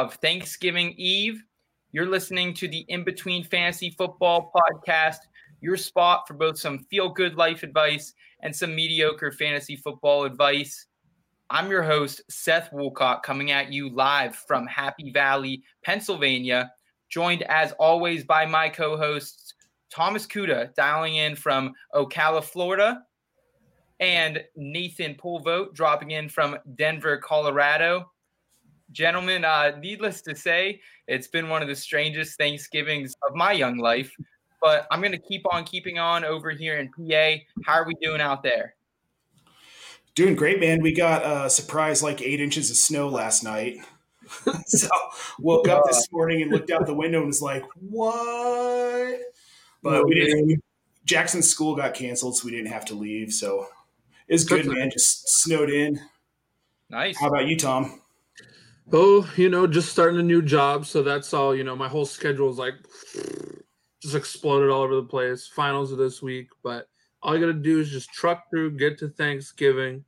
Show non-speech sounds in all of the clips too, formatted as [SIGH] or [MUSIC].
of Thanksgiving Eve. You're listening to the In Between Fantasy Football podcast, your spot for both some feel good life advice and some mediocre fantasy football advice. I'm your host, Seth Woolcock, coming at you live from Happy Valley, Pennsylvania, joined as always by my co hosts, Thomas Kuda, dialing in from Ocala, Florida, and Nathan Pulvote dropping in from Denver, Colorado. Gentlemen, uh, needless to say, it's been one of the strangest Thanksgivings of my young life, but I'm going to keep on keeping on over here in PA. How are we doing out there? Doing great, man. We got a surprise like eight inches of snow last night. [LAUGHS] so woke up this [LAUGHS] morning and looked out the window and was like, what? But we didn't. Jackson's school got canceled, so we didn't have to leave. So it's good, man. Just snowed in. Nice. How about you, Tom? Oh, you know, just starting a new job, so that's all. You know, my whole schedule is like just exploded all over the place. Finals of this week, but all you gotta do is just truck through, get to Thanksgiving,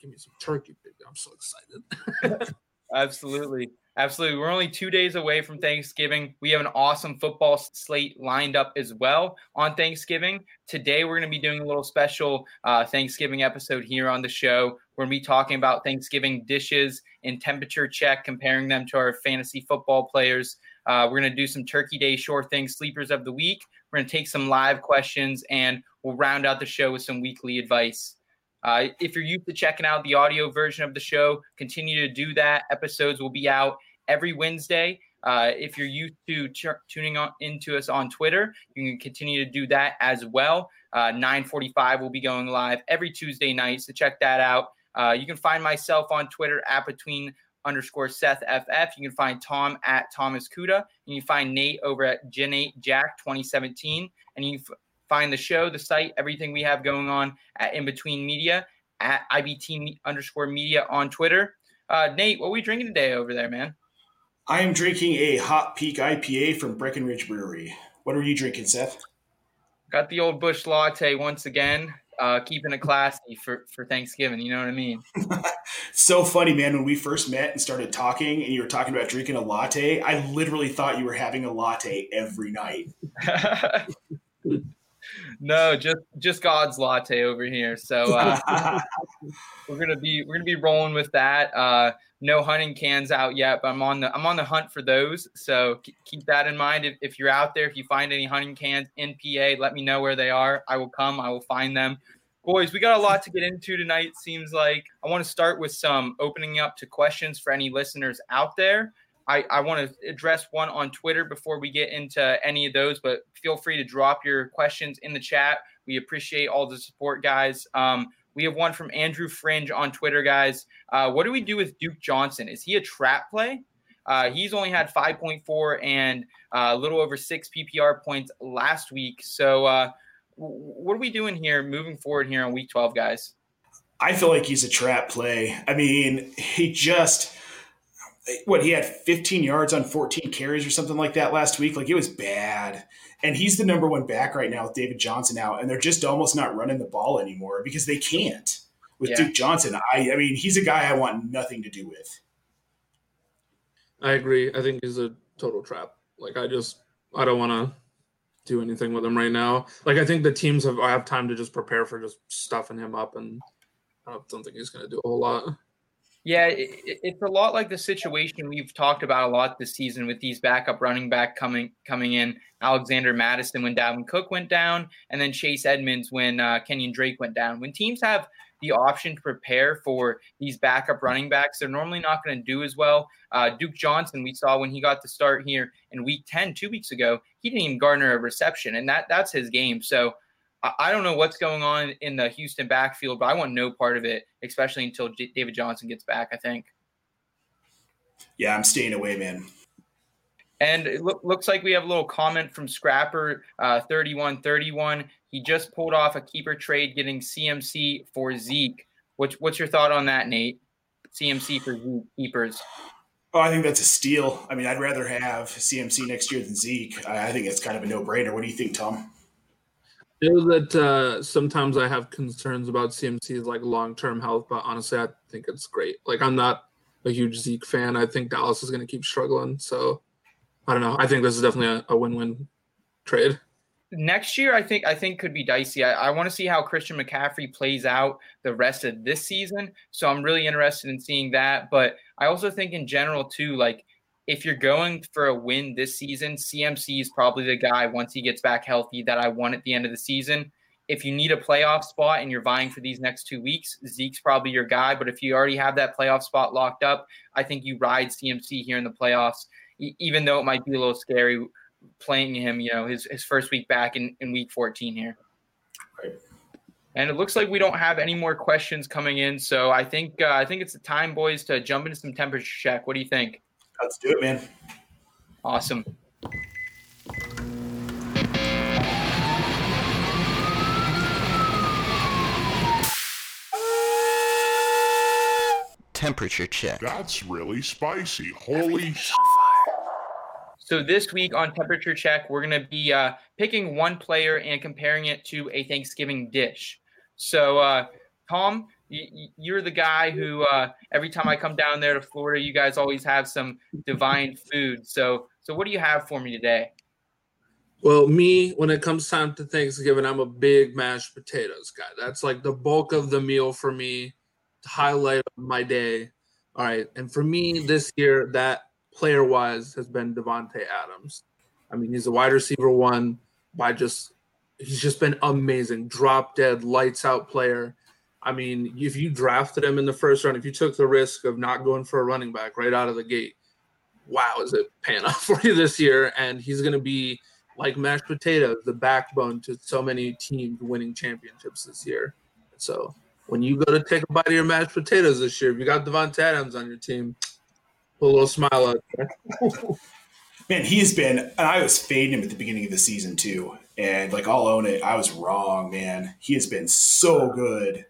give me some turkey, baby. I'm so excited. [LAUGHS] Absolutely. Absolutely. We're only two days away from Thanksgiving. We have an awesome football slate lined up as well on Thanksgiving. Today, we're going to be doing a little special uh, Thanksgiving episode here on the show. To be talking about Thanksgiving dishes and temperature check, comparing them to our fantasy football players. Uh, we're going to do some Turkey Day Shore Things sleepers of the week. We're going to take some live questions and we'll round out the show with some weekly advice. Uh, if you're used to checking out the audio version of the show, continue to do that. Episodes will be out every Wednesday. Uh, if you're used to ch- tuning on into us on Twitter, you can continue to do that as well. Uh, 9:45 will be going live every Tuesday night, so check that out. Uh, you can find myself on Twitter at between underscore Seth FF. You can find Tom at Thomas Kuda, and you can find Nate over at Gen8 Jack 2017, and you find the show, the site, everything we have going on at In Between Media at IBT underscore Media on Twitter. Uh, Nate, what are we drinking today over there, man? I am drinking a Hot Peak IPA from Breckenridge Brewery. What are you drinking, Seth? Got the old Busch Latte once again, uh, keeping it classy for, for Thanksgiving. You know what I mean? [LAUGHS] so funny, man. When we first met and started talking, and you were talking about drinking a latte, I literally thought you were having a latte every night. [LAUGHS] no, just just God's latte over here. So uh, [LAUGHS] we're gonna be we're gonna be rolling with that. Uh, no hunting cans out yet, but I'm on the I'm on the hunt for those. So keep that in mind. If, if you're out there, if you find any hunting cans in PA, let me know where they are. I will come. I will find them. Boys, we got a lot to get into tonight. Seems like I want to start with some opening up to questions for any listeners out there. I, I want to address one on Twitter before we get into any of those, but feel free to drop your questions in the chat. We appreciate all the support, guys. Um, we have one from Andrew Fringe on Twitter, guys. Uh, what do we do with Duke Johnson? Is he a trap play? Uh, he's only had 5.4 and uh, a little over six PPR points last week. So, uh, what are we doing here moving forward here on week 12, guys? I feel like he's a trap play. I mean, he just what he had 15 yards on 14 carries or something like that last week. Like it was bad. And he's the number one back right now with David Johnson out, and they're just almost not running the ball anymore because they can't with yeah. Duke Johnson. I, I mean, he's a guy I want nothing to do with. I agree. I think he's a total trap. Like I just, I don't want to do anything with him right now. Like I think the teams have I have time to just prepare for just stuffing him up, and I don't think he's going to do a whole lot. Yeah, it, it's a lot like the situation we've talked about a lot this season with these backup running back coming coming in. Alexander Mattison when Dalvin Cook went down, and then Chase Edmonds when uh, Kenyan Drake went down. When teams have the option to prepare for these backup running backs, they're normally not going to do as well. Uh, Duke Johnson, we saw when he got the start here in Week 10, two weeks ago, he didn't even garner a reception, and that that's his game. So I don't know what's going on in the Houston backfield, but I want no part of it, especially until J- David Johnson gets back. I think. Yeah, I'm staying away, man. And it lo- looks like we have a little comment from Scrapper uh, 3131. He just pulled off a keeper trade getting CMC for Zeke. What's, what's your thought on that, Nate? CMC for Zeke keepers. Oh, I think that's a steal. I mean, I'd rather have CMC next year than Zeke. I, I think it's kind of a no brainer. What do you think, Tom? Know that uh, sometimes I have concerns about CMC's like long term health, but honestly, I think it's great. Like I'm not a huge Zeke fan. I think Dallas is going to keep struggling. So I don't know. I think this is definitely a, a win win trade. Next year, I think I think could be dicey. I, I want to see how Christian McCaffrey plays out the rest of this season. So I'm really interested in seeing that. But I also think in general too, like if you're going for a win this season, CMC is probably the guy once he gets back healthy that I want at the end of the season. If you need a playoff spot and you're vying for these next two weeks, Zeke's probably your guy. But if you already have that playoff spot locked up, I think you ride CMC here in the playoffs, e- even though it might be a little scary playing him, you know, his, his first week back in, in week 14 here. Right. And it looks like we don't have any more questions coming in. So I think uh, I think it's the time, boys, to jump into some temperature check. What do you think? Let's do it, man. Awesome. Temperature check. That's really spicy. Holy sh- So this week on temperature check, we're going to be uh, picking one player and comparing it to a Thanksgiving dish. So uh, Tom, y- you're the guy who uh, every time I come down there to Florida, you guys always have some divine food. So so what do you have for me today? Well, me, when it comes time to Thanksgiving, I'm a big mashed potatoes guy. That's like the bulk of the meal for me, highlight of my day. All right. And for me this year, that player wise has been Davante Adams. I mean, he's a wide receiver one by just he's just been amazing. Drop dead, lights out player. I mean, if you drafted him in the first round, if you took the risk of not going for a running back right out of the gate, wow, is it paying [LAUGHS] off for you this year? And he's going to be like mashed potatoes, the backbone to so many teams winning championships this year. So when you go to take a bite of your mashed potatoes this year, if you got Davante Adams on your team, put a little smile out there. [LAUGHS] Man, he's been. And I was fading him at the beginning of the season too, and like I'll own it. I was wrong, man. He has been so good,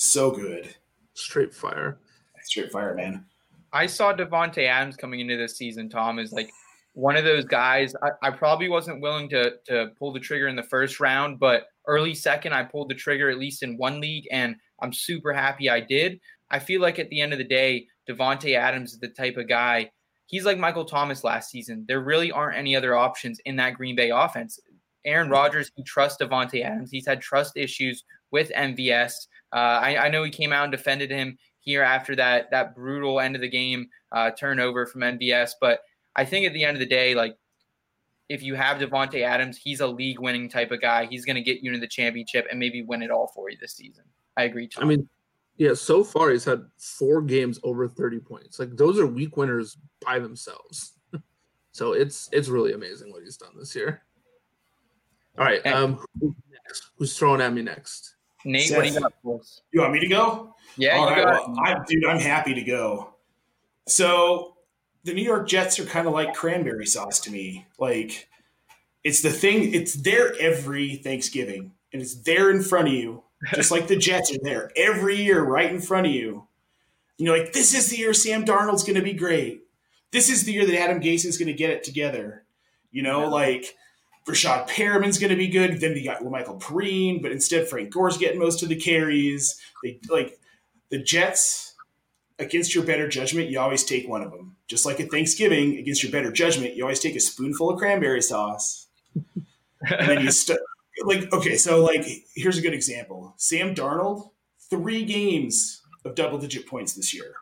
so good. Straight fire. Straight fire, man. I saw Davante Adams coming into this season. Tom is like one of those guys. I, I probably wasn't willing to to pull the trigger in the first round, but early second, I pulled the trigger at least in one league, and I'm super happy I did. I feel like at the end of the day, Davante Adams is the type of guy. He's like Michael Thomas last season. There really aren't any other options in that Green Bay offense. Aaron Rodgers, he trusts Davante Adams. He's had trust issues with MVS. Uh, I, I know he came out and defended him here after that that brutal end of the game uh, turnover from MVS, but I think at the end of the day, like if you have Davante Adams, he's a league winning type of guy. He's going to get you into the championship and maybe win it all for you this season. I agree. Tom. I mean, yeah, so far he's had four games over 30 points. Like those are week winners by themselves. [LAUGHS] so it's it's really amazing what he's done this year. All right, um next? Who's throwing at me next? Nate, what do you got for us? You want me to go? Yeah, All you right, got well, I, dude, I'm happy to go. So the New York Jets are kind of like cranberry sauce to me. Like it's the thing. It's there every Thanksgiving, and it's there in front of you, [LAUGHS] just like the Jets are there every year, right in front of you. And you're like, this is the year Sam Darnold's going to be great. This is the year that Adam Gase is going to get it together. You know, like Rashad Perriman's going to be good. Then you got Michael Perine, but instead Frank Gore's getting most of the carries. They like the Jets against your better judgment. You always take one of them. Just like at Thanksgiving, against your better judgment, you always take a spoonful of cranberry sauce, and then you st- like okay. So like here's a good example: Sam Darnold, three games of double digit points this year.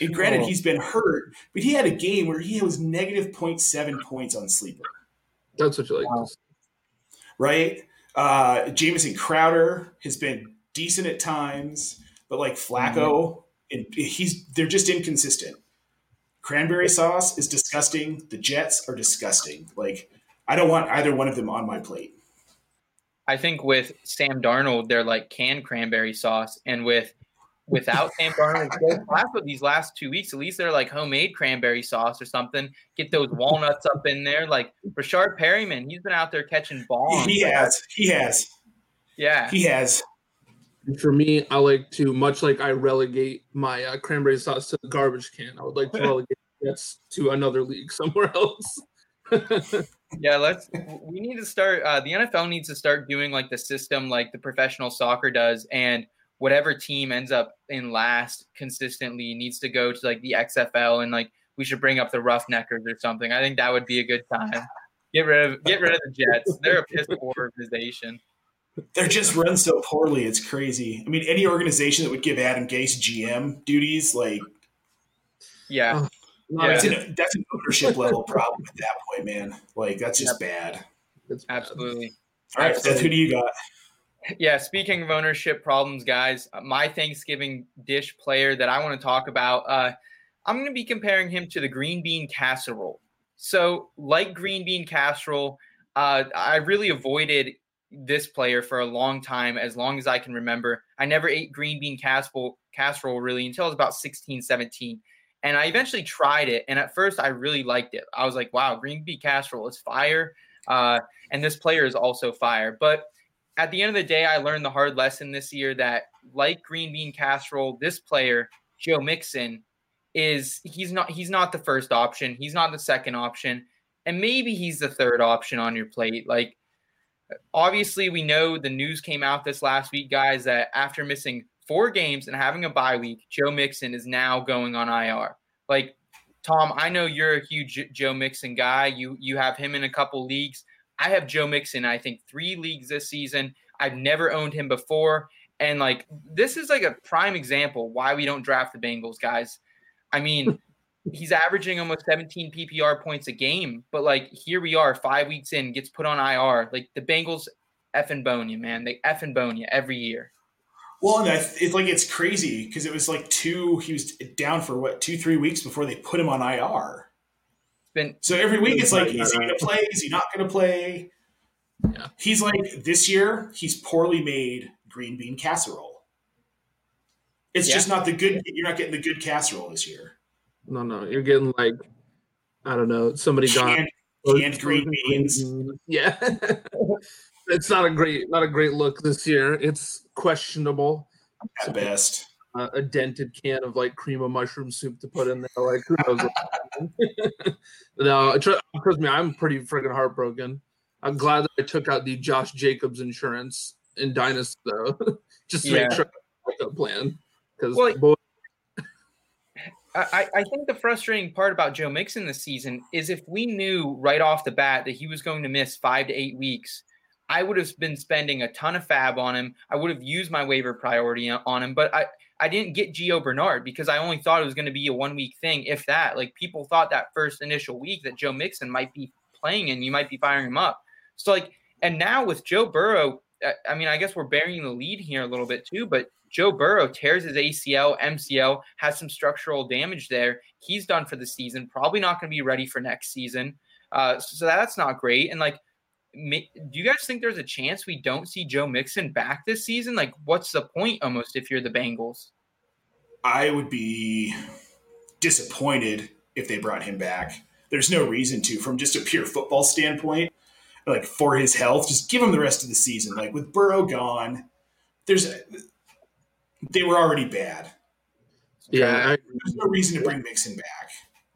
And granted, Oh. he's been hurt, but he had a game where he was negative 0.7 points on sleeper That's what you like. Wow. right? Uh, Jamison Crowder has been decent at times, but like Flacco, and he's they're just inconsistent. Cranberry sauce is disgusting. The Jets are disgusting. Like I don't want either one of them on my plate. I think with Sam Darnold, they're like canned cranberry sauce, and with without Sam Darnold, so last with these last two weeks, at least they're like homemade cranberry sauce or something. Get those walnuts up in there, like Rashard Perriman. He's been out there catching balls. He has, he has, yeah. he has. For me, I like to much like I relegate my uh, cranberry sauce to the garbage can. I would like to [LAUGHS] relegate Jets to another league somewhere else. [LAUGHS] yeah, let's. We need to start. Uh, the NFL needs to start doing like the system, like the professional soccer does, and whatever team ends up in last consistently needs to go to like the XFL, and like we should bring up the Roughnecks or something. I think that would be a good time. Get rid of get rid of the Jets. They're a piss poor organization. They're just run so poorly. It's crazy. I mean, any organization that would give Adam Gase GM duties, like, yeah, Oh, Yeah. that's, an, that's an ownership level problem at that point, man. Like, that's just bad. It's bad. absolutely. All right, Seth, who do you got? Yeah, speaking of ownership problems, guys, uh, my Thanksgiving dish player that I want to talk about, uh, I'm going to be comparing him to the green bean casserole. So, like green bean casserole, uh, I really avoided this player for a long time, as long as I can remember. I never ate green bean casserole, casserole really until I was about 16, 17. And I eventually tried it. And at first, I really liked it. I was like, wow, green bean casserole is fire. Uh, and this player is also fire. But at the end of the day, I learned the hard lesson this year that, like green bean casserole, this player Joe Mixon is he's not he's not the first option. He's not the second option, and maybe he's the third option on your plate. Like, obviously, we know the news came out this last week, guys, that after missing four games and having a bye week, Joe Mixon is now going on IR. Like, Tom, I know you're a huge Joe Mixon guy. You you have him in a couple leagues. I have Joe Mixon, I think, three leagues this season. I've never owned him before. And like this is like a prime example why we don't draft the Bengals, guys. I mean, [LAUGHS] he's averaging almost 17 PPR points a game, but like here we are, five weeks in, gets put on IR. Like the Bengals effing bone you, man. They effing bone you every year. Well, and I, it's like it's crazy because it was like two. He was down for what two, three weeks before they put him on IR. It's been So every week it's like, is he going to play? Is he not going to play? Yeah. He's like this year. He's poorly made green bean casserole. It's Yeah. just not the good. You're not getting the good casserole this year. No, no, you're getting like, I don't know, somebody got Canned, canned green beans. Yeah, [LAUGHS] it's not a great, not a great look this year. It's questionable. at best. Uh, a dented can of like cream of mushroom soup to put in there. Like who knows? what- [LAUGHS] no, tr- trust me, I'm pretty freaking heartbroken. I'm glad that I took out the Josh Jacobs insurance in Dynasty though, [LAUGHS] just to Yeah. make sure I have a backup plan. Because Well, boy, I, I think the frustrating part about Joe Mixon this season is if we knew right off the bat that he was going to miss five to eight weeks, I would have been spending a ton of fab on him. I would have used my waiver priority on him, but I, I didn't get Gio Bernard because I only thought it was going to be a one week thing, if that. Like people thought that first initial week that Joe Mixon might be playing and you might be firing him up. So like, and now with Joe Burrow, I- mean, I guess we're bearing the lead here a little bit too, but Joe Burrow tears his ACL, MCL, has some structural damage there. He's done for the season. Probably not going to be ready for next season. Uh, so that's not great. And like, do you guys think there's a chance we don't see Joe Mixon back this season? Like, what's the point almost if you're the Bengals? I would be disappointed if they brought him back. There's no reason to, from just a pure football standpoint. Like for his health, just give him the rest of the season. Like with Burrow gone, there's they were already bad. yeah, There's no reason to bring Mixon back.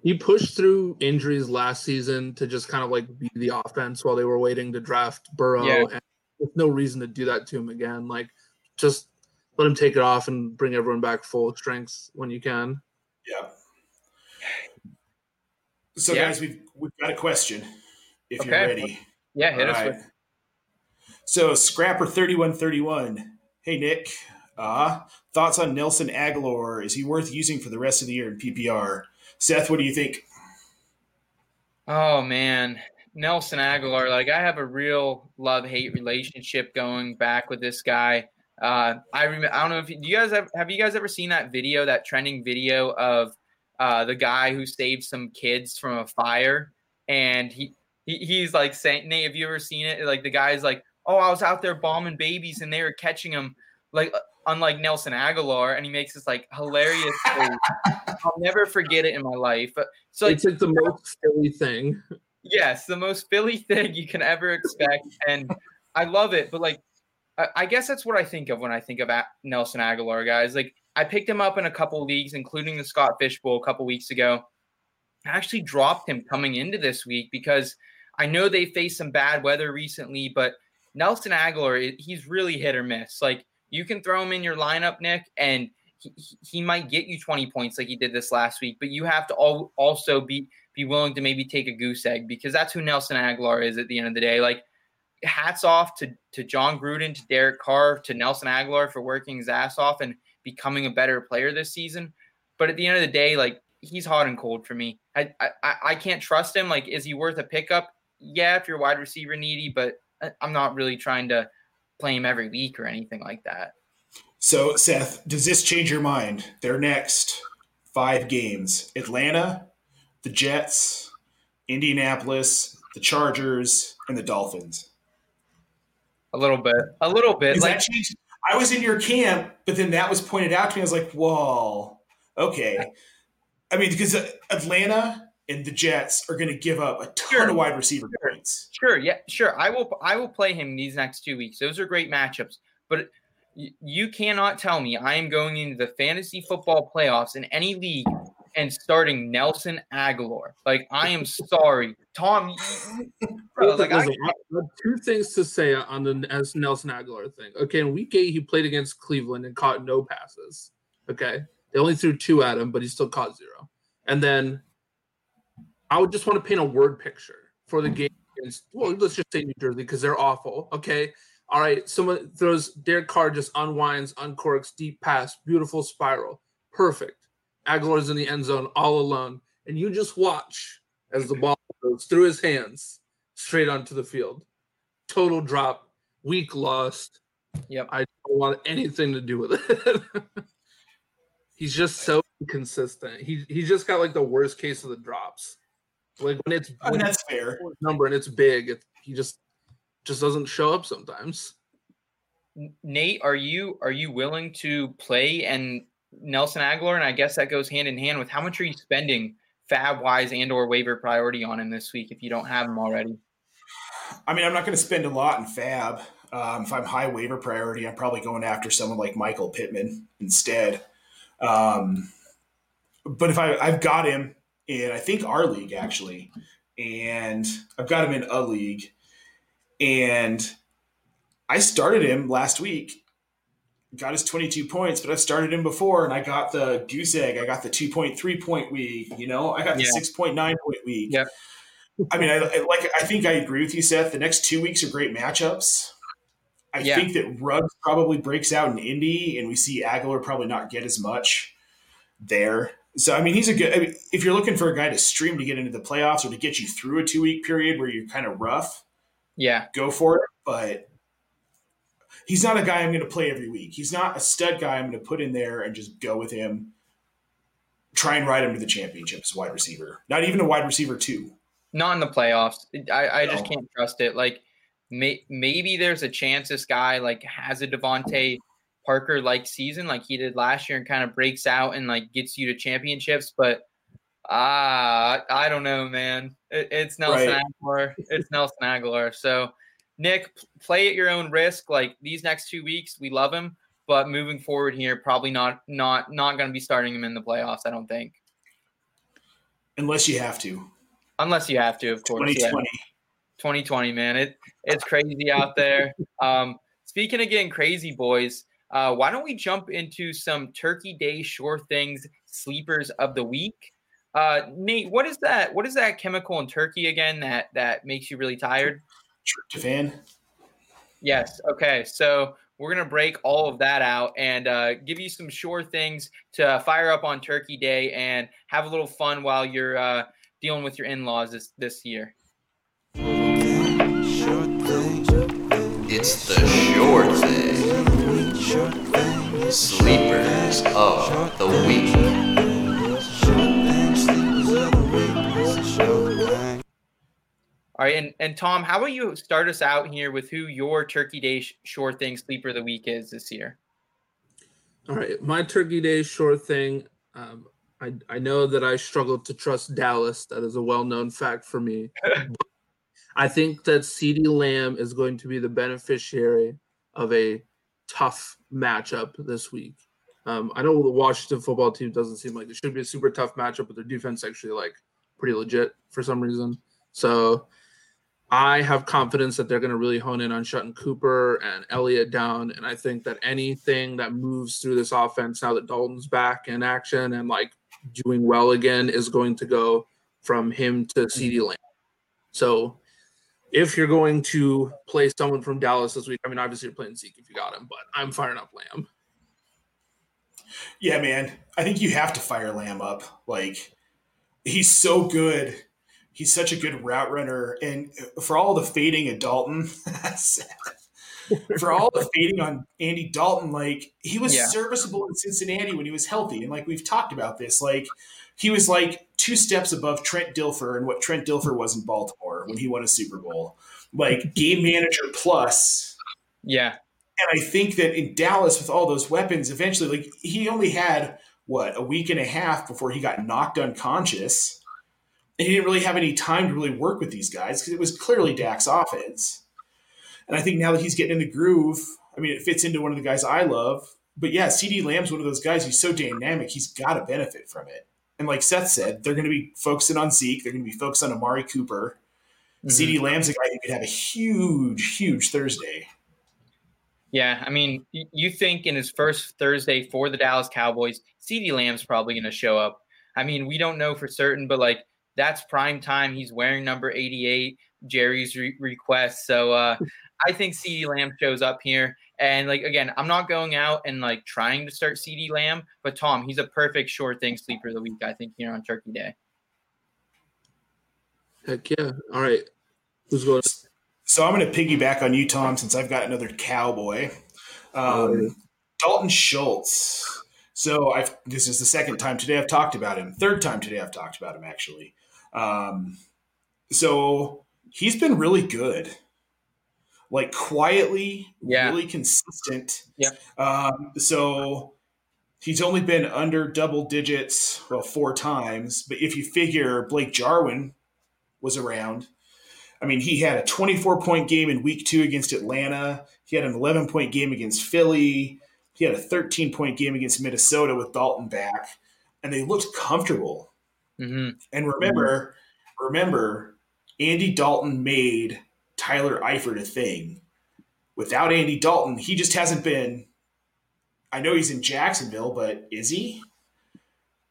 He pushed through injuries last season to just kind of like be the offense while they were waiting to draft Burrow. Yeah. And there's no reason to do that to him again. Like, just let him take it off and bring everyone back full strength when you can. Yeah. So Yeah. guys, we've we've got a question. If you're ready. Yeah, hit All us right. with. So Scrapper thirty one thirty one. Hey Nick, uh, thoughts on Nelson Agholor? Is he worth using for the rest of the year in PPR? Seth, what do you think? Oh man, Nelson Agholor. Like I have a real love hate relationship going back with this guy. Uh, I remember. I don't know if you, you guys have have you guys ever seen that video, that trending video of uh, the guy who saved some kids from a fire, and he, he he's like saying, Nate, have you ever seen it? Like the guy's like, oh, I was out there bombing babies, and they were catching them, like unlike Nelson Agholor, and he makes this like hilarious. [LAUGHS] I'll never forget it in my life. But so like, it's like the most silly thing. yes, the most Philly [LAUGHS] thing you can ever expect, and I love it. But like, I, I guess that's what I think of when I think about Nelson Agholor, guys. Like, I picked him up in a couple leagues, including the Scott Fish Bowl a couple weeks ago. I actually dropped him coming into this week because I know they faced some bad weather recently, but Nelson Agholor, he's really hit or miss. Like you can throw him in your lineup, Nick, and he, he might get you 20 points like he did this last week, but you have to also be be willing to maybe take a goose egg because that's who Nelson Agholor is at the end of the day. Like hats off to to Jon Gruden, to Derek Carr, to Nelson Agholor for working his ass off and becoming a better player this season. But at the end of the day, like he's hot and cold for me. I I, I can't trust him. Like, is he worth a pickup? Yeah, if you're wide receiver needy, but uh, I'm not really trying to play him every week or anything like that. So, Seth, does this change your mind? Their next five games Atlanta, the Jets, Indianapolis, the Chargers, and the Dolphins. A little bit. A little bit. Does like? I was in your camp, but then that was pointed out to me. I was like, whoa, okay. I mean, because Atlanta and the Jets are going to give up a ton sure. of wide receiver. Points. Sure, yeah, sure. I will. I will play him these next two weeks. Those are great matchups. But you cannot tell me I am going into the fantasy football playoffs in any league and starting Nelson Agholor. Like I am sorry, Tom. Bro, like, I, I have two things to say on the as Nelson Agholor thing. Okay, in Week Eight, he played against Cleveland and caught no passes. Okay, they only threw two at him, but he still caught zero. And then I would just want to paint a word picture for the game against. Well, let's just say New Jersey because they're awful. Okay, all right, someone throws Derek Carr just unwinds, uncorks, deep pass, beautiful spiral, perfect. Agholor's in the end zone all alone, and you just watch as the ball goes through his hands straight onto the field. Total drop, weak lost. Yep. I don't want anything to do with it. [LAUGHS] he's just so inconsistent. He he's just got like the worst case of the drops. Like when it's when that's fair number and it's big, it, he just just doesn't show up sometimes. Nate, are you are you willing to play and Nelson Agholor? And I guess that goes hand in hand with how much are you spending fab wise and or waiver priority on him this week if you don't have him already? I mean, I'm not going to spend a lot in fab. Um, if I'm high waiver priority, I'm probably going after someone like Michael Pittman instead. Um, but if I, I've got him in, I think our league actually, and I've got him in a league, and I started him last week. Got his 22 points, but I've started him before and I got the goose egg. I got the 2.3 point week, you know, I got the 6.9 point week. Yeah. I mean, I, I, like. I think I agree with you, Seth. The next two weeks are great matchups. I yeah. think that Ruggs probably breaks out in Indy, and we see Agholor probably not get as much there. So I mean, he's a good. I mean, if you're looking for a guy to stream to get into the playoffs or to get you through a two week period where you're kind of rough, yeah, go for it. But he's not a guy I'm going to play every week. He's not a stud guy I'm going to put in there and just go with him. Try and ride him to the championship as wide receiver. Not even a wide receiver two. Not in the playoffs. I, I no. just can't trust it. Like may, maybe there's a chance this guy like has a DeVante Parker like season like he did last year and kind of breaks out and like gets you to championships, but ah, uh, I don't know, man. It, it's Nelson right. Agholor. It's Nelson Agholor. So, Nick, play at your own risk. Like these next two weeks, we love him, but moving forward here, probably not not not going to be starting him in the playoffs. I don't think. Unless you have to. Unless you have to, of course. 2020. Yeah. 2020, man. It it's crazy out there. [LAUGHS] Um, speaking of getting crazy, boys, uh, why don't we jump into some Turkey Day sure things sleepers of the week? Uh, Nate, what is that? What is that chemical in turkey again that that makes you really tired? Tryptophan. Yes. Okay. So we're gonna break all of that out and uh, give you some sure things to fire up on Turkey Day and have a little fun while you're uh, dealing with your in-laws this this year. It's the sure thing. Sleepers of the week. All right, and, and Tom, how about you start us out here with who your Turkey Day Sure Thing Sleeper of the Week is this year? All right, my Turkey Day Sure Thing. Um, I, I know that I struggled to trust Dallas. That is a well known fact for me. [LAUGHS] I think that CeeDee Lamb is going to be the beneficiary of a tough matchup this week. Um, I know the Washington football team doesn't seem like it should be a super tough matchup, but their defense actually like pretty legit for some reason. So I have confidence that they're going to really hone in on shutting Cooper and Elliott down. And I think that anything that moves through this offense now that Dalton's back in action and like doing well again is going to go from him to CeeDee Lamb. So if you're going to play someone from Dallas this week, I mean, obviously you're playing Zeke if you got him, but I'm firing up Lamb. Yeah, man. I think you have to fire Lamb up. Like, he's so good. He's such a good route runner. And for all the fading of Dalton, [LAUGHS] for all the fading on Andy Dalton, like, he was Yeah. serviceable in Cincinnati when he was healthy. And, like, we've talked about this. Like, he was like two steps above Trent Dilfer and what Trent Dilfer was in Baltimore when he won a Super Bowl. Like, game manager plus. Yeah. And I think that in Dallas, with all those weapons, eventually, like he only had what a week and a half before he got knocked unconscious, and he didn't really have any time to really work with these guys because it was clearly Dak's offense. And I think now that he's getting in the groove, I mean, it fits into one of the guys I love. But yeah, CeeDee Lamb's one of those guys. He's so dynamic. He's got to benefit from it. And like Seth said, they're going to be focusing on Zeke. They're going to be focused on Amari Cooper. Mhm. CeeDee Lamb's a guy who could have a huge, huge Thursday. Yeah, I mean, you think in his first Thursday for the Dallas Cowboys, CeeDee Lamb's probably going to show up. I mean, we don't know for certain, but like that's prime time. He's wearing number 88, Jerry's re- request. So uh, I think CeeDee Lamb shows up here. And like again, I'm not going out and like trying to start CeeDee Lamb, but Tom, he's a perfect short thing sleeper of the week. I think here on Turkey Day. Heck yeah. All right. Who's going? So I'm going to piggyback on you, Tom, since I've got another cowboy. Um, Dalton Schultz. So I've this is the second time today I've talked about him. Third time today I've talked about him actually. Um, so he's been really good, like quietly, Yeah. really consistent. Yep. Um, so he's only been under double digits, well, four times. But if you figure Blake Jarwin was around, I mean, he had a 24 point game in week two against Atlanta. He had an 11 point game against Philly. He had a 13 point game against Minnesota with Dalton back, and they looked comfortable. hmm And remember, remember, Andy Dalton made Tyler Eifert a thing. Without Andy Dalton, he just hasn't been. I know he's in Jacksonville, but is he?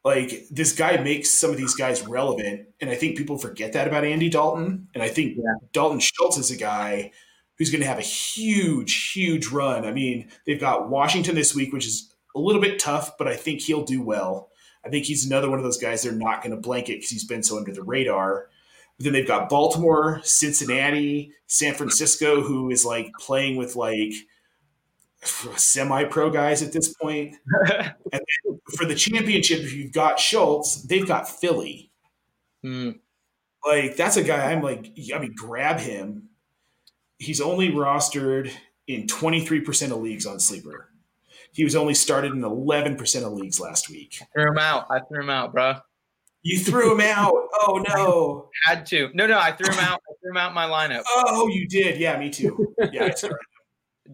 Like this guy makes some of these guys relevant, and I think people forget that about Andy Dalton. And I think Yeah. Dalton Schultz is a guy who's going to have a huge, huge run. I mean, they've got Washington this week, which is a little bit tough, but I think he'll do well. I think he's another one of those guys they're not going to blanket because he's been so under the radar. But then they've got Baltimore, Cincinnati, San Francisco, who is like playing with like semi pro guys at this point. [LAUGHS] And then for the championship, if you've got Schultz, they've got Philly. Mm, Like that's a guy I'm like, I mean, grab him. He's only rostered in 23% of leagues on Sleeper. He was only started in 11% of leagues last week. threw him out. I threw him out, bro. You threw him out. Oh [LAUGHS] no. Had to. No, no, I threw him out. I threw him out in my lineup. Oh, you did. Yeah, me too. Yeah, I.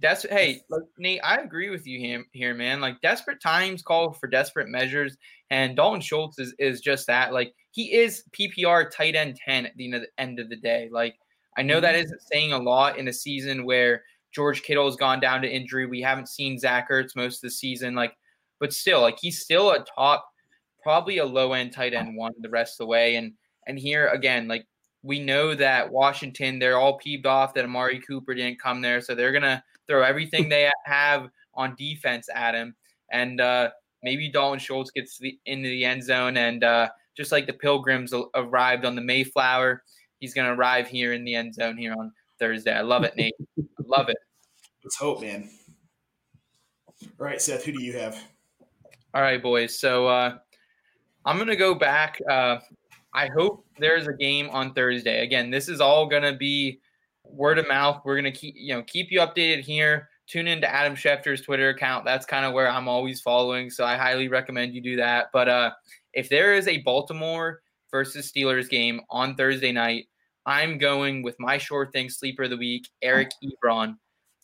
Des- hey, like, Nate, I agree with you here, here, man. Like desperate times call for desperate measures, and Dalton Schultz is is just that. Like he is PPR tight end ten at the end of the, end of the day. Like I know that mm-hmm. isn't saying a lot in a season where George Kittle has gone down to injury. We haven't seen Zach Ertz most of the season. Like, but still, like he's still a top, probably a low end tight end one the rest of the way. And and here again, like we know that Washington, they're all peeved off that Amari Cooper didn't come there, so they're gonna throw everything they [LAUGHS] have on defense at him. And uh, maybe Dalton Schultz gets the, into the end zone, and uh, just like the Pilgrims arrived on the Mayflower, he's gonna arrive here in the end zone here on Thursday. I love it, Nate. I love it. Let's hope, man. All right, Seth, who do you have? All right, boys. So uh, I'm gonna go back. Uh, I hope there's a game on Thursday. Again, this is all gonna be word of mouth. We're gonna keep you know keep you updated here. Tune into Adam Schefter's Twitter account. That's kind of where I'm always following. So I highly recommend you do that. But uh, if there is a Baltimore versus Steelers game on Thursday night, I'm going with my short thing sleeper of the week, Eric Ebron.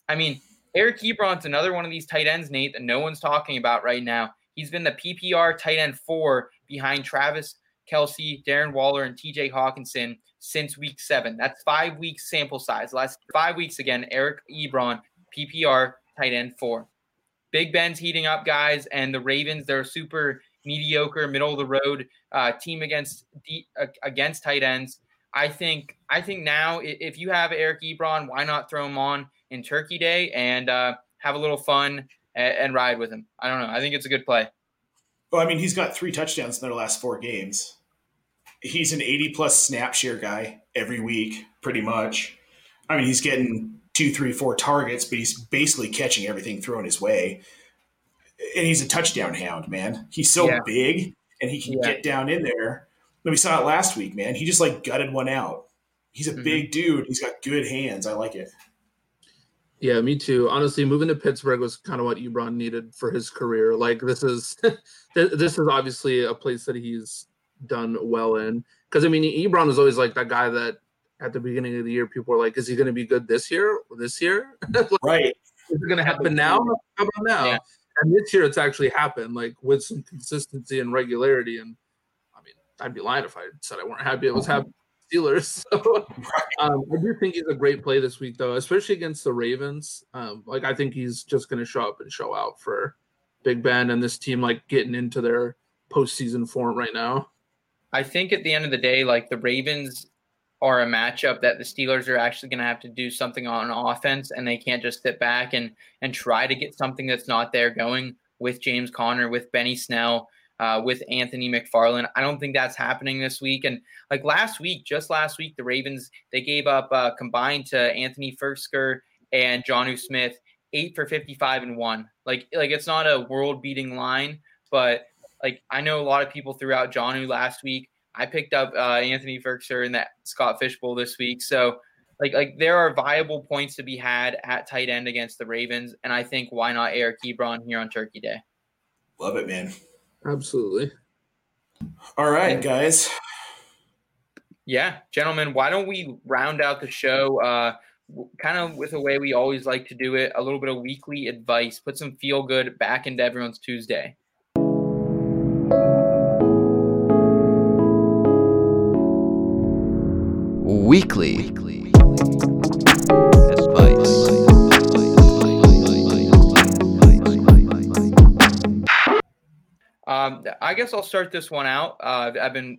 I mean, Eric Ebron's another one of these tight ends, Nate, that no one's talking about right now. He's been the PPR tight end four behind Travis Kelce, Darren Waller, and TJ Hockenson since week seven. That's five weeks sample size. Last five weeks again, Eric Ebron, PPR, tight end four. Big Ben's heating up, guys, and the Ravens, they're super mediocre, middle of the road uh, team against against tight ends. I think I think now if you have Eric Ebron, why not throw him on in Turkey Day and uh, have a little fun and, and, ride with him? I don't know. I think it's a good play. Well, I mean, he's got three touchdowns in their last four games. He's an 80 plus snap share guy every week, pretty much. I mean, he's getting two, three, four targets, but he's basically catching everything thrown his way. And he's a touchdown hound, man. He's so yeah. big and he can yeah. get down in there. we saw it last week, man. He just like gutted one out. He's a mm-hmm. big dude. He's got good hands. I like it. Yeah, me too. Honestly, moving to Pittsburgh was kind of what Ebron needed for his career. Like this is [LAUGHS] this is obviously a place that he's done well in. Because I mean, Ebron was always like that guy that at the beginning of the year, people were like, "Is he going to be good this year? This year? [LAUGHS] like, right? Is it going to happen now? How about now?" Yeah. And this year, it's actually happened, like with some consistency and regularity. And I mean, I'd be lying if I said I weren't happy it was happening. Steelers. [LAUGHS] So um, I do think he's a great play this week, though, especially against the Ravens. Um, like I think he's just going to show up and show out for Big Ben and this team, like getting into their postseason form right now. I think at the end of the day, like the Ravens are a matchup that the Steelers are actually going to have to do something on offense, and they can't just sit back and and try to get something that's not there going with James Conner, with Benny Snell, uh, with Anthony McFarland. I don't think that's happening this week. And like last week, just last week, the Ravens they gave up uh, combined to Anthony Firkser and Jonnu Smith eight for fifty-five and one. Like like it's not a world-beating line, but like I know a lot of people threw out Jonnu last week. I picked up uh, Anthony Firkser in that Scott Fishbowl this week. So like like there are viable points to be had at tight end against the Ravens, and I think why not Eric Ebron here on Turkey Day? Love it, man. Absolutely. All right, guys. Yeah, gentlemen, why don't we round out the show uh, kind of with a way we always like to do it, a little bit of weekly advice, put some feel good back into everyone's Tuesday. Weekly, advice. Um, I guess I'll start this one out. Uh, I've been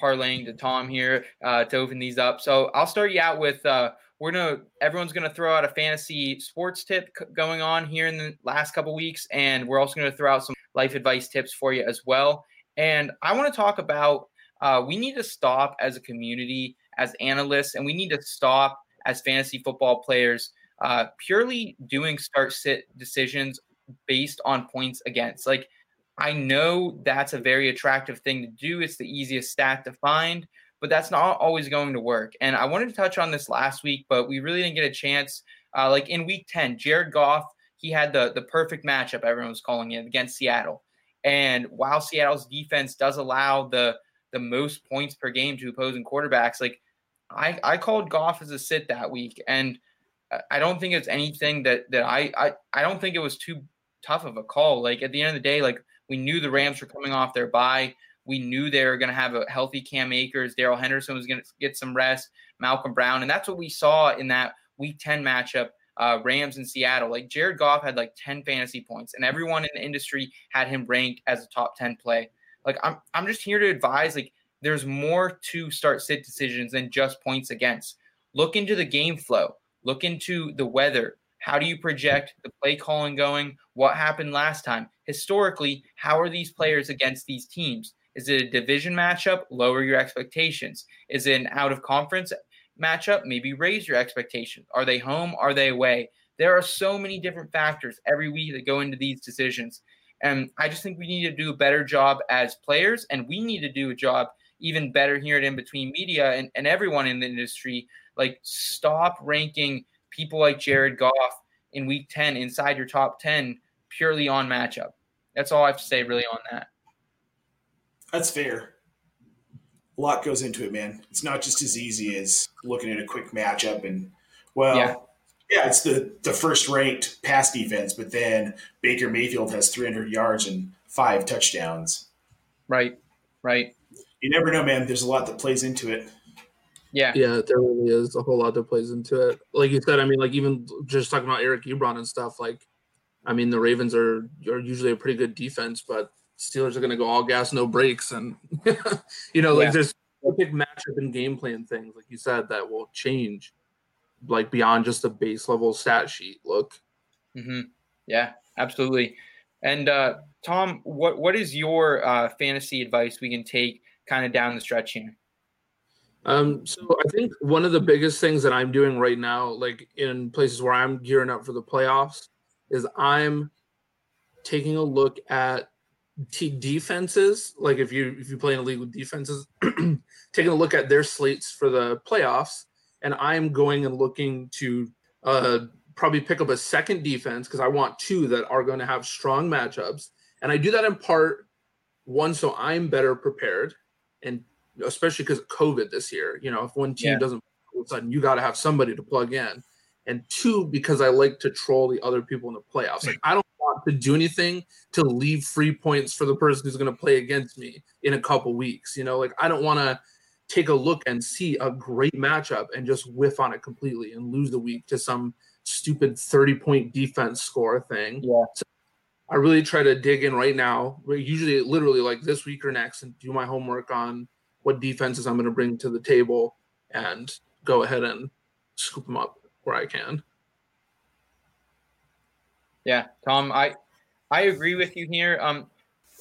parlaying to Tom here uh, to open these up. So I'll start you out with uh, we're gonna everyone's gonna throw out a fantasy sports tip going on here in the last couple weeks, and we're also gonna throw out some life advice tips for you as well. And I want to talk about uh, we need to stop as a community as analysts, and we need to stop as fantasy football players uh, purely doing start sit decisions based on points against. Like, I know that's a very attractive thing to do. It's the easiest stat to find, but that's not always going to work. And I wanted to touch on this last week, but we really didn't get a chance. Uh, like in week 10, Jared Goff, he had the, the perfect matchup, everyone was calling it, against Seattle. And while Seattle's defense does allow the the most points per game to opposing quarterbacks, like I, I called Goff as a sit that week, and I don't think it's anything that that I, I I don't think it was too tough of a call. Like at the end of the day, like we knew the Rams were coming off their bye. We knew they were going to have a healthy Cam Akers. Darrell Henderson was going to get some rest. Malcolm Brown, and that's what we saw in that Week 10 matchup. Uh, Rams and Seattle. Like Jared Goff had like 10 fantasy points, and everyone in the industry had him ranked as a top 10 play. Like I'm, I'm just here to advise. Like there's more to start sit decisions than just points against. Look into the game flow, look into the weather. How do you project the play calling going? What happened last time? Historically, how are these players against these teams? Is it a division matchup? Lower your expectations. Is it an out of conference matchup? Maybe raise your expectations. Are they home? Are they away? There are so many different factors every week that go into these decisions. And I just think we need to do a better job as players, and we need to do a job even better here at In Between Media and, and everyone in the industry. Like, stop ranking people like Jared Goff in week 10 inside your top 10 purely on matchup. That's all I have to say, really, on that. That's fair. A lot goes into it, man. It's not just as easy as looking at a quick matchup and, well, yeah, yeah it's the, the first ranked pass defense, but then Baker Mayfield has 300 yards and five touchdowns. Right, right You never know, man. There's a lot that plays into it. Yeah. Yeah, there really is a whole lot that plays into it. Like you said, I mean, like even just talking about Eric Ebron and stuff, like I mean, the Ravens are are usually a pretty good defense, but Steelers are going to go all gas, no brakes, and [LAUGHS] you know, like Yeah. there's big matchup and game plan things, like you said, that will change, like beyond just the base level stat sheet. Look, hmm Yeah, absolutely. And uh, Tom, what what is your uh, fantasy advice we can take kind of down the stretch here? Um, so I think one of the biggest things that I'm doing right now, like in places where I'm gearing up for the playoffs, is I'm taking a look at t- defenses. Like if you if you play in a league with defenses, [CLEARS THROAT] taking a look at their slates for the playoffs, and I'm going and looking to uh, probably pick up a second defense because I want two that are going to have strong matchups, and I do that in part one so I'm better prepared, and especially because of COVID this year. You know, if one team Yeah. doesn't, all of a sudden you got to have somebody to plug in. And two, because I like to troll the other people in the playoffs. Like I don't want to do anything to leave free points for the person who's going to play against me in a couple weeks. You know, like I don't want to take a look and see a great matchup and just whiff on it completely and lose the week to some stupid 30 point defense score thing. Yeah. So I really try to dig in right now, usually literally like this week or next, and do my homework on what defenses I'm going to bring to the table and go ahead and scoop them up where I can. Yeah, Tom, I I agree with you here. Um,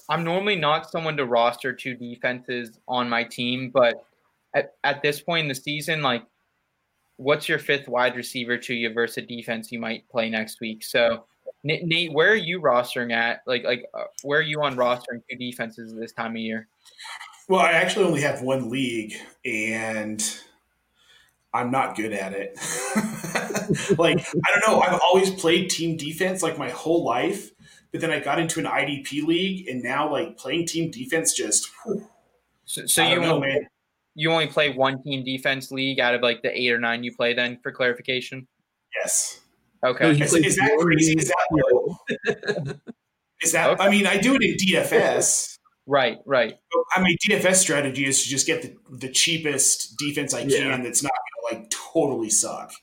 I'm normally not someone to roster two defenses on my team, but at, at this point in the season, like, what's your fifth wide receiver to you versus a defense you might play next week? So, Nate, Nate where are you rostering at? Like, like uh, where are you on rostering two defenses this time of year? Well, I actually only have one league, and I'm not good at it. [LAUGHS] like, I don't know. I've always played team defense like my whole life, but then I got into an IDP league, and now like playing team defense just. whew, So, so you know, only, man. you only play one team defense league out of like the eight or nine you play. Then for clarification, Yes. okay. You Is, is that crazy? Is that low? Is that? Okay. I mean, I do it in DFS. Right, right. I mean, DFS strategy is to just get the, the cheapest defense I can Yeah. that's not going to like totally suck.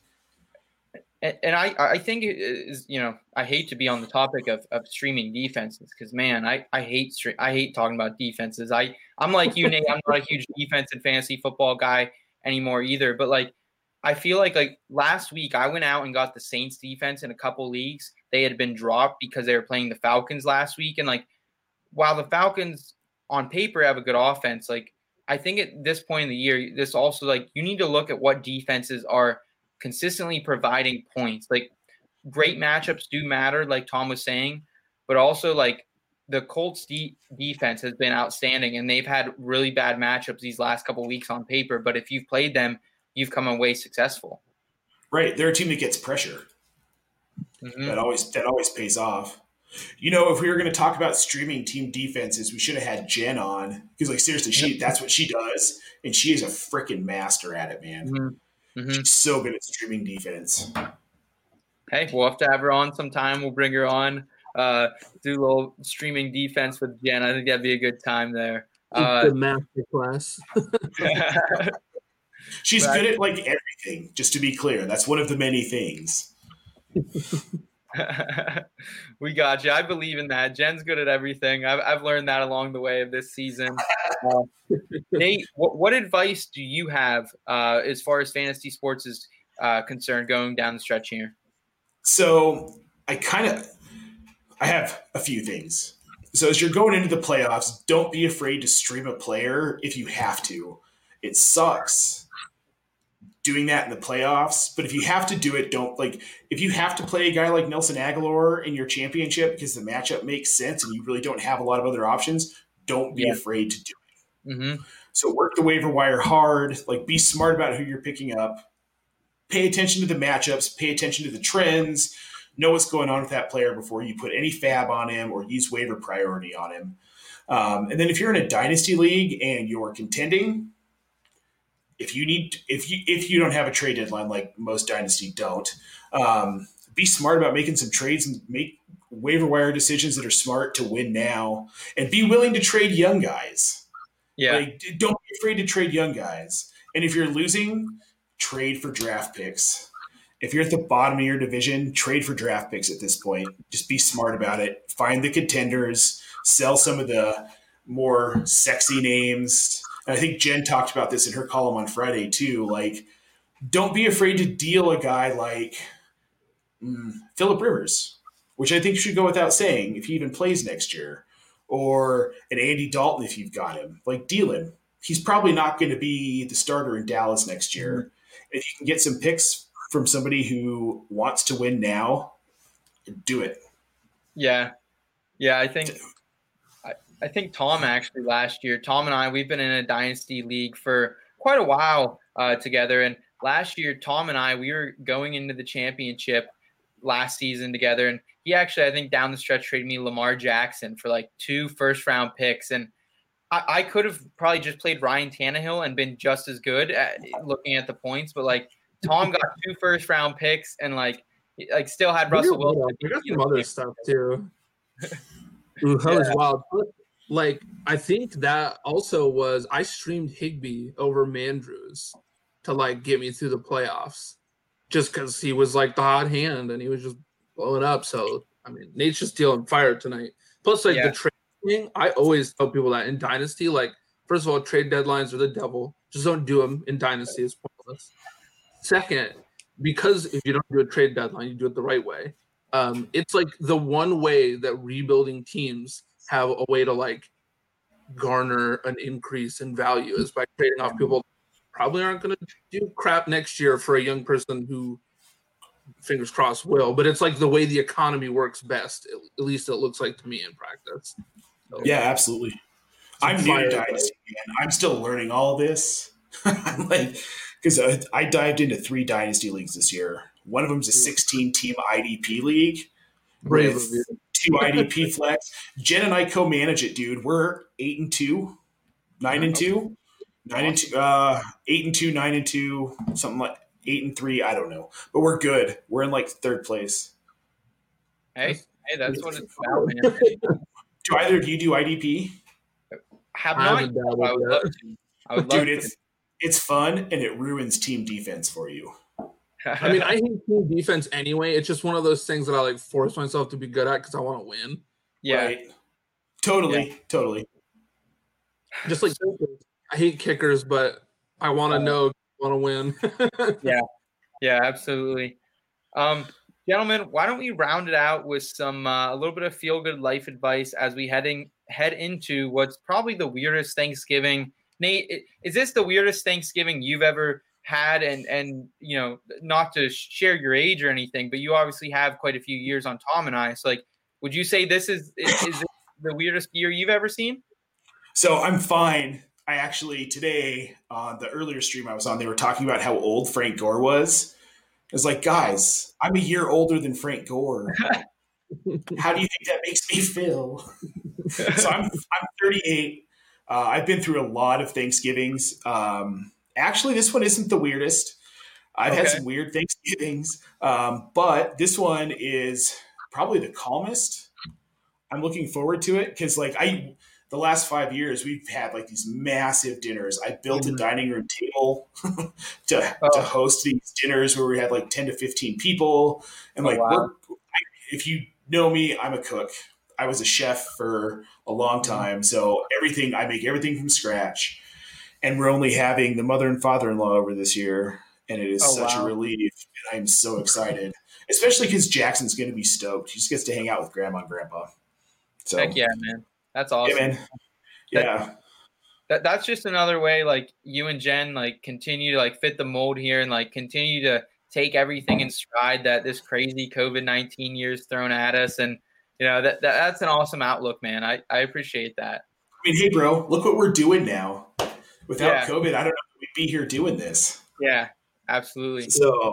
And, and I, I think it is, you know, I hate to be on the topic of, of streaming defenses because man, I, I hate stre- I hate talking about defenses. I I'm like you, Nate. I'm not a huge [LAUGHS] defense and fantasy football guy anymore either. But like, I feel like like last week I went out and got the Saints defense in a couple leagues. They had been dropped because they were playing the Falcons last week, and like, while the Falcons on paper have a good offense, like I think at this point in the year, this also like you need to look at what defenses are consistently providing points. Like great matchups do matter, like Tom was saying, but also like the Colts de- defense has been outstanding and they've had really bad matchups these last couple weeks on paper. But if you've played them, you've come away successful. Right. They're a team that gets pressure. Mhm. That always that always pays off. You know, if we were going to talk about streaming team defenses, we should have had Jen on because, like, seriously, she that's what she does, and she is a freaking master at it, man. Mhm. Mhm. She's so good at streaming defense. Hey, we'll have to have her on sometime. We'll bring her on, uh, do a little streaming defense with Jen. I think that'd be a good time there. Uh, the master class. [LAUGHS] She's Right. good at like everything. Just to be clear, that's one of the many things. [LAUGHS] [LAUGHS] we got you. I believe in that. Jen's good at everything. I've, I've learned that along the way of this season. Uh, [LAUGHS] Nate, what, what advice do you have uh, as far as fantasy sports is uh, concerned going down the stretch here? So I kind of I have a few things. So as you're going into the playoffs, don't be afraid to stream a player if you have to. It sucks doing that in the playoffs, but if you have to do it, don't like if you have to play a guy like Nelson Agholor in your championship because the matchup makes sense and you really don't have a lot of other options, don't be Yeah. afraid to do it. Mm-hmm. So work the waiver wire hard, like be smart about who you're picking up. Pay attention to the matchups, pay attention to the trends, know what's going on with that player before you put any FAAB on him or use waiver priority on him. Um, and then if you're in a dynasty league and you're contending, if you need if you if you don't have a trade deadline like most dynasty don't, um, be smart about making some trades and make waiver wire decisions that are smart to win now and be willing to trade young guys Yeah. Like, don't be afraid to trade young guys. And if you're losing, trade for draft picks. If you're at the bottom of your division, trade for draft picks at this point. Just be smart about it. Find the contenders, sell some of the more sexy names. I think Jen talked about this in her column on Friday too. Like, don't be afraid to deal a guy like mm, Philip Rivers, which I think should go without saying if he even plays next year, or an Andy Dalton if you've got him. Like, deal him. He's probably not going to be the starter in Dallas next year. If you can get some picks from somebody who wants to win now, do it. Yeah, yeah. I think I, think Tom actually last year. Tom and I we've been in a dynasty league for quite a while uh, together, and last year Tom and I we were going into the championship last season together, and he actually I think down the stretch traded me Lamar Jackson for like two first round picks, and I, I could have probably just played Ryan Tannehill and been just as good at looking at the points, but like Tom got two first round picks and like like still had Russell Wilson. on, I got some other stuff too. [LAUGHS] Ooh, that was wild. Like I think that also was I streamed Higbee over Mandrews to like get me through the playoffs, just because he was like the hot hand and he was just blowing up. So I mean, Nate's just dealing fire tonight. Plus, like Yeah. the trade thing, I always tell people that in Dynasty, like first of all, trade deadlines are the devil. Just don't do them in Dynasty. It's pointless. Second, because if you don't do a trade deadline, you do it the right way. Um, it's like the one way that rebuilding teams have a way to like garner an increase in value is by trading off people probably aren't going to do crap next year for a young person who fingers crossed will but it's like the way the economy works best at, least it looks like to me in practice So, Yeah, absolutely. I'm new to Dynasty, man. I'm still learning all this. [LAUGHS] I'm like, because I, I dived into three Dynasty leagues this year. One of them's a 16 team IDP league brave with. Two IDP flex. Jen and I co-manage it, dude. We're eight and two, nine and two, nine and two, uh, eight and two, nine and two, something like eight and three. I don't know, but we're good. We're in like third place. Hey, hey, that's what it's about, man. [LAUGHS] Do either of you do IDP? Have I not. haven't yet, I would love to. I would love Dude, it's it's fun and it ruins team defense for you. I mean i hate team defense anyway it's just one of those things that i like force myself to be good at because i want to win yeah, Right? Totally, totally. just like i hate kickers but i want to know want to win [LAUGHS] yeah, Yeah, absolutely. Um, gentlemen, why don't we round it out with some uh, a little bit of feel good life advice as we heading head into what's probably the weirdest Thanksgiving. Nate, is this the weirdest Thanksgiving you've ever had? And and you know, not to share your age or anything, but you obviously have quite a few years on Tom and I. So, like, would you say this is is, is this the weirdest year you've ever seen? So I'm fine. I actually today on the earlier stream I was on, they were talking about how old Frank Gore was. I was like, guys, I'm a year older than Frank Gore. [LAUGHS] How do you think that makes me feel? [LAUGHS] so I'm I'm 38. Uh, I've been through a lot of Thanksgivings. Um, actually, this one isn't the weirdest. I've had some weird Thanksgivings, um, but this one is probably the calmest. I'm looking forward to it because, like, I the last five years we've had like these massive dinners. I built a Mhm. dining room table to [LAUGHS] to Oh. host these dinners where we had like 10 to 15 people, and Oh, like wow. I, if you know me, I'm a cook. I was a chef for a long Mm-hmm. time, so everything I make everything from scratch. And we're only having the mother and father-in-law over this year, and it is Oh, such wow. a relief. And I'm so excited, especially because Jackson's going to be stoked. He just gets to hang out with grandma and grandpa. So Heck yeah, man, that's yeah, awesome. man. Yeah, that that's just another way like you and Jen like continue to like fit the mold here and like continue to take everything in stride that this crazy COVID nineteen years thrown at us and you know that, that that's an awesome outlook, man. I I appreciate that. I mean, hey, bro, look what we're doing now. Without Yeah. COVID, I don't know if we'd be here doing this. Yeah, absolutely, So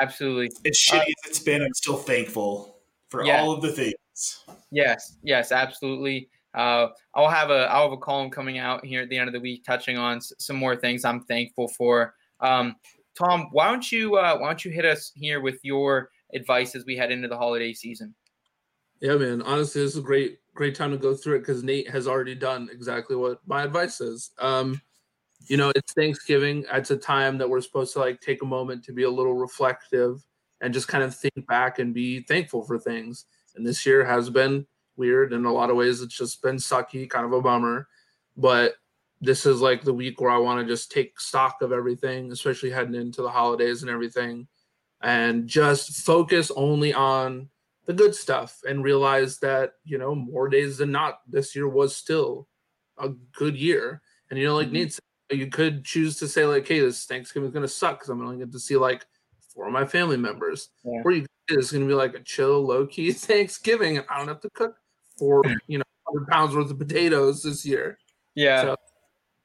absolutely. as shitty as it's been, I'm still thankful for Yeah. all of the things. Yes, yes, absolutely. Uh, I'll have a I'll have a column coming out here at the end of the week touching on s- some more things I'm thankful for. Um, Tom, why don't you uh, why don't you hit us here with your advice as we head into the holiday season? Yeah, man. Honestly, this is a great great time to go through it because Nate has already done exactly what my advice is. Um, you know, it's Thanksgiving. It's a time that we're supposed to like take a moment to be a little reflective and just kind of think back and be thankful for things. And this year has been weird in a lot of ways. It's just been sucky, kind of a bummer. But this is like the week where I want to just take stock of everything, especially heading into the holidays and everything, and just focus only on the good stuff and realize that, you know, more days than not, this year was still a good year. And, you know, like mm-hmm. Said, you could choose to say, like, hey, this Thanksgiving is going to suck because I'm only going to get to see like four of my family members. Yeah. Or you it's going to be like a chill, low key [LAUGHS] Thanksgiving, and I don't have to cook for [LAUGHS] you know 100 pounds worth of potatoes this year. Yeah. So,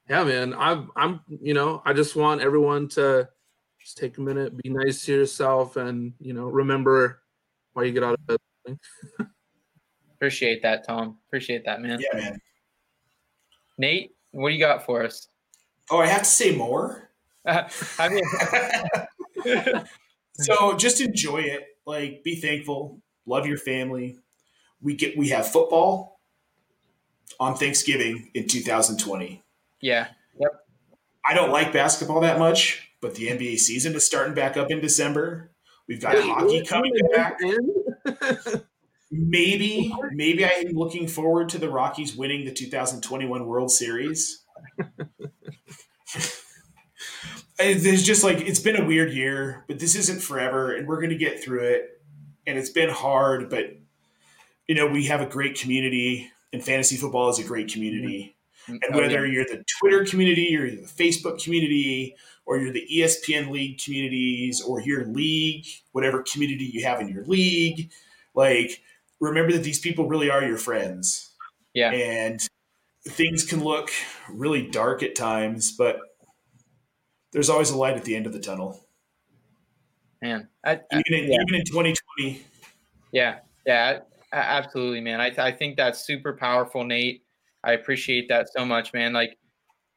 yeah, man. I'm I'm you know, I just want everyone to just take a minute, be nice to yourself and you know, remember why you get out of bed. Appreciate that, Tom. Appreciate that, man. Yeah, man. Nate, what do you got for us? Oh, I have to say more. Uh, [LAUGHS] I mean, [LAUGHS] so just enjoy it. Like, be thankful. Love your family. We get we have football on Thanksgiving in 2020. Yeah. Yep. I don't like basketball that much, but the NBA season is starting back up in December. We've got hockey coming back. maybe, maybe I am looking forward to the Rockies winning the 2021 World Series. [LAUGHS] There's just like it's been a weird year, but this isn't forever, and we're going to get through it. And it's been hard, but you know we have a great community, and fantasy football is a great community. And oh, whether you're the Twitter community or the Facebook community or you're the ESPN league communities or your league, whatever community you have in your league, like remember that these people really are your friends. Yeah. And things can look really dark at times, but there's always a light at the end of the tunnel. Man, I, I, even, in, yeah. even in 2020. Yeah, yeah, absolutely, man. I, I think that's super powerful, Nate. I appreciate that so much, man. Like,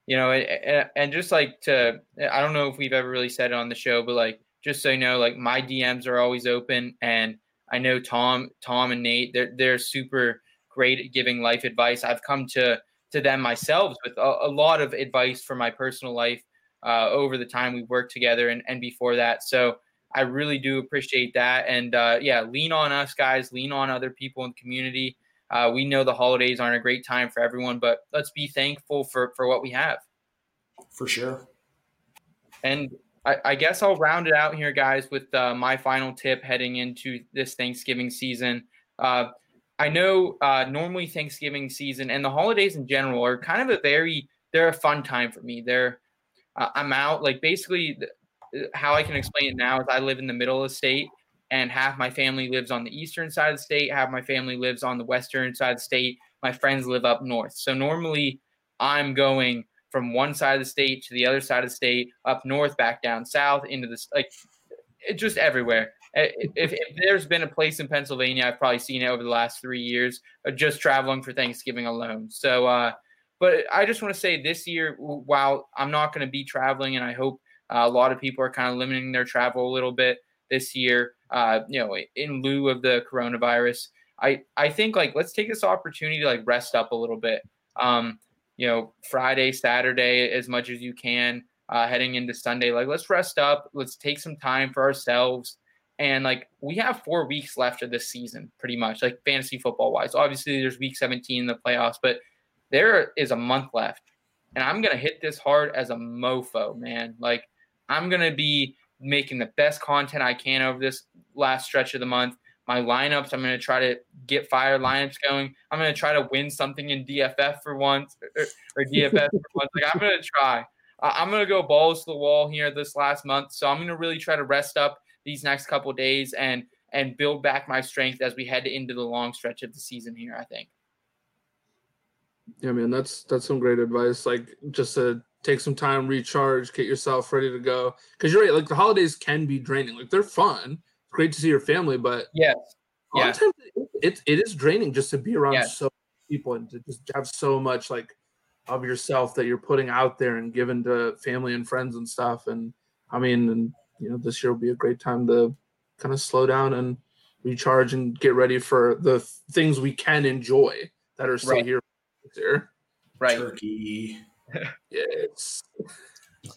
you know, and, and just like to, I don't know if we've ever really said it on the show, but like, just so you know, like my DMs are always open, and I know Tom, Tom and Nate, they're they're super great at giving life advice. I've come to to them myself with a, a lot of advice for my personal life uh, over the time we've worked together and, and before that. So I really do appreciate that. And uh, yeah, lean on us guys, lean on other people in the community. Uh, we know the holidays aren't a great time for everyone, but let's be thankful for for what we have. For sure. And I, I guess I'll round it out here, guys, with uh, my final tip heading into this Thanksgiving season. Uh, I know uh, normally Thanksgiving season and the holidays in general are kind of a very they're a fun time for me. They're uh, I'm out like basically how I can explain it now is I live in the middle of the state and half my family lives on the eastern side of the state, half my family lives on the western side of the state. My friends live up north. So normally I'm going from one side of the state to the other side of the state, up north, back down south, into this like it just everywhere. If, if, there's been a place in Pennsylvania, I've probably seen it over the last three years, just traveling for Thanksgiving alone. So, uh, but I just want to say this year, while I'm not going to be traveling, and I hope uh, a lot of people are kind of limiting their travel a little bit this year, uh, you know, in lieu of the coronavirus. I, I think like let's take this opportunity to like rest up a little bit. Um, you know, Friday, Saturday, as much as you can, uh, heading into Sunday. Like let's rest up. Let's take some time for ourselves. And like we have four weeks left of this season, pretty much, like fantasy football wise. Obviously, there's week 17 in the playoffs, but there is a month left. And I'm gonna hit this hard as a mofo, man. Like I'm gonna be making the best content I can over this last stretch of the month. My lineups, I'm going to try to get fire lineups going. I'm going to try to win something in DFF for once er, er, or, or DFS for [LAUGHS] once. Like I'm going to try. I'm going to go balls to the wall here this last month. So I'm going to really try to rest up these next couple days and and build back my strength as we head into the long stretch of the season here. I think. Yeah, man, that's that's some great advice. Like just to take some time, recharge, get yourself ready to go. Because you're right, like the holidays can be draining. Like they're fun. It's great to see your family, but yes, a lot yeah. times it, it, it is draining just to be around yes. so people and to just have so much like of yourself that you're putting out there and giving to family and friends and stuff. And I mean, and you know, this year will be a great time to kind of slow down and recharge and get ready for the things we can enjoy that are still Right. here. Here. Right. Turkey. [LAUGHS] Yes.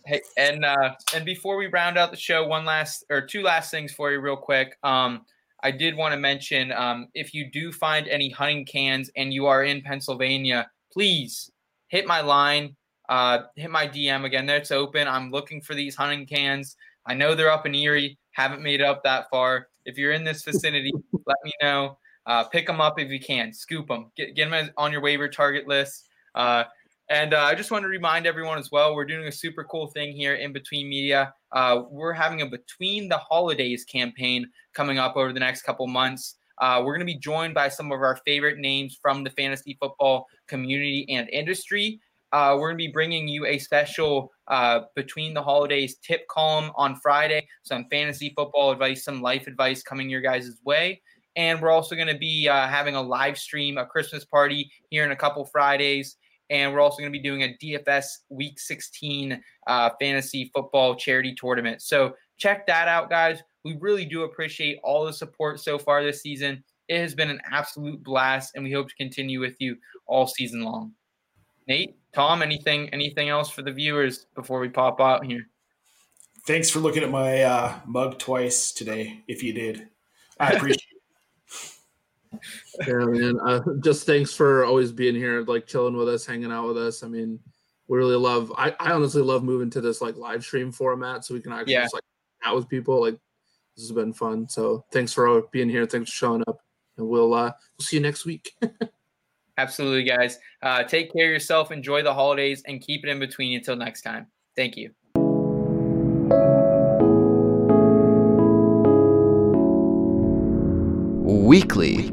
Hey, and uh, and before we round out the show, one last or two last things for you, real quick. Um, I did want to mention um, if you do find any hunting cans and you are in Pennsylvania, please hit my line, uh, hit my DM again. That's open. I'm looking for these hunting cans. I know they're up in Erie. Haven't made it up that far. If you're in this vicinity, [LAUGHS] let me know. Uh, pick them up if you can. Scoop them. Get get them on your waiver target list. Uh, and uh, I just want to remind everyone as well, we're doing a super cool thing here in Between Media. Uh, we're having a Between the Holidays campaign coming up over the next couple months. Uh, we're going to be joined by some of our favorite names from the fantasy football community and industry. Uh, we're going to be bringing you a special uh, Between the Holidays tip column on Friday, some fantasy football advice, some life advice coming your guys' way. And we're also going to be uh, having a live stream, a Christmas party here in a couple Fridays and we're also going to be doing a DFS Week 16 uh, fantasy football charity tournament. So check that out, guys. We really do appreciate all the support so far this season. It has been an absolute blast, and we hope to continue with you all season long. Nate, Tom, anything anything else for the viewers before we pop out here? Thanks for looking at my uh, mug twice today. If you did, I appreciate. It. Yeah, man. Uh, just thanks for always being here, like chilling with us, hanging out with us. I mean, we really love. I, I honestly love moving to this like live stream format, so we can actually Yeah. just like out with people. Like this has been fun. So thanks for being here. Thanks for showing up, and we'll uh, we'll see you next week. [LAUGHS] Absolutely, guys. Uh, take care of yourself. Enjoy the holidays, and keep it in between until next time. Thank you. Weekly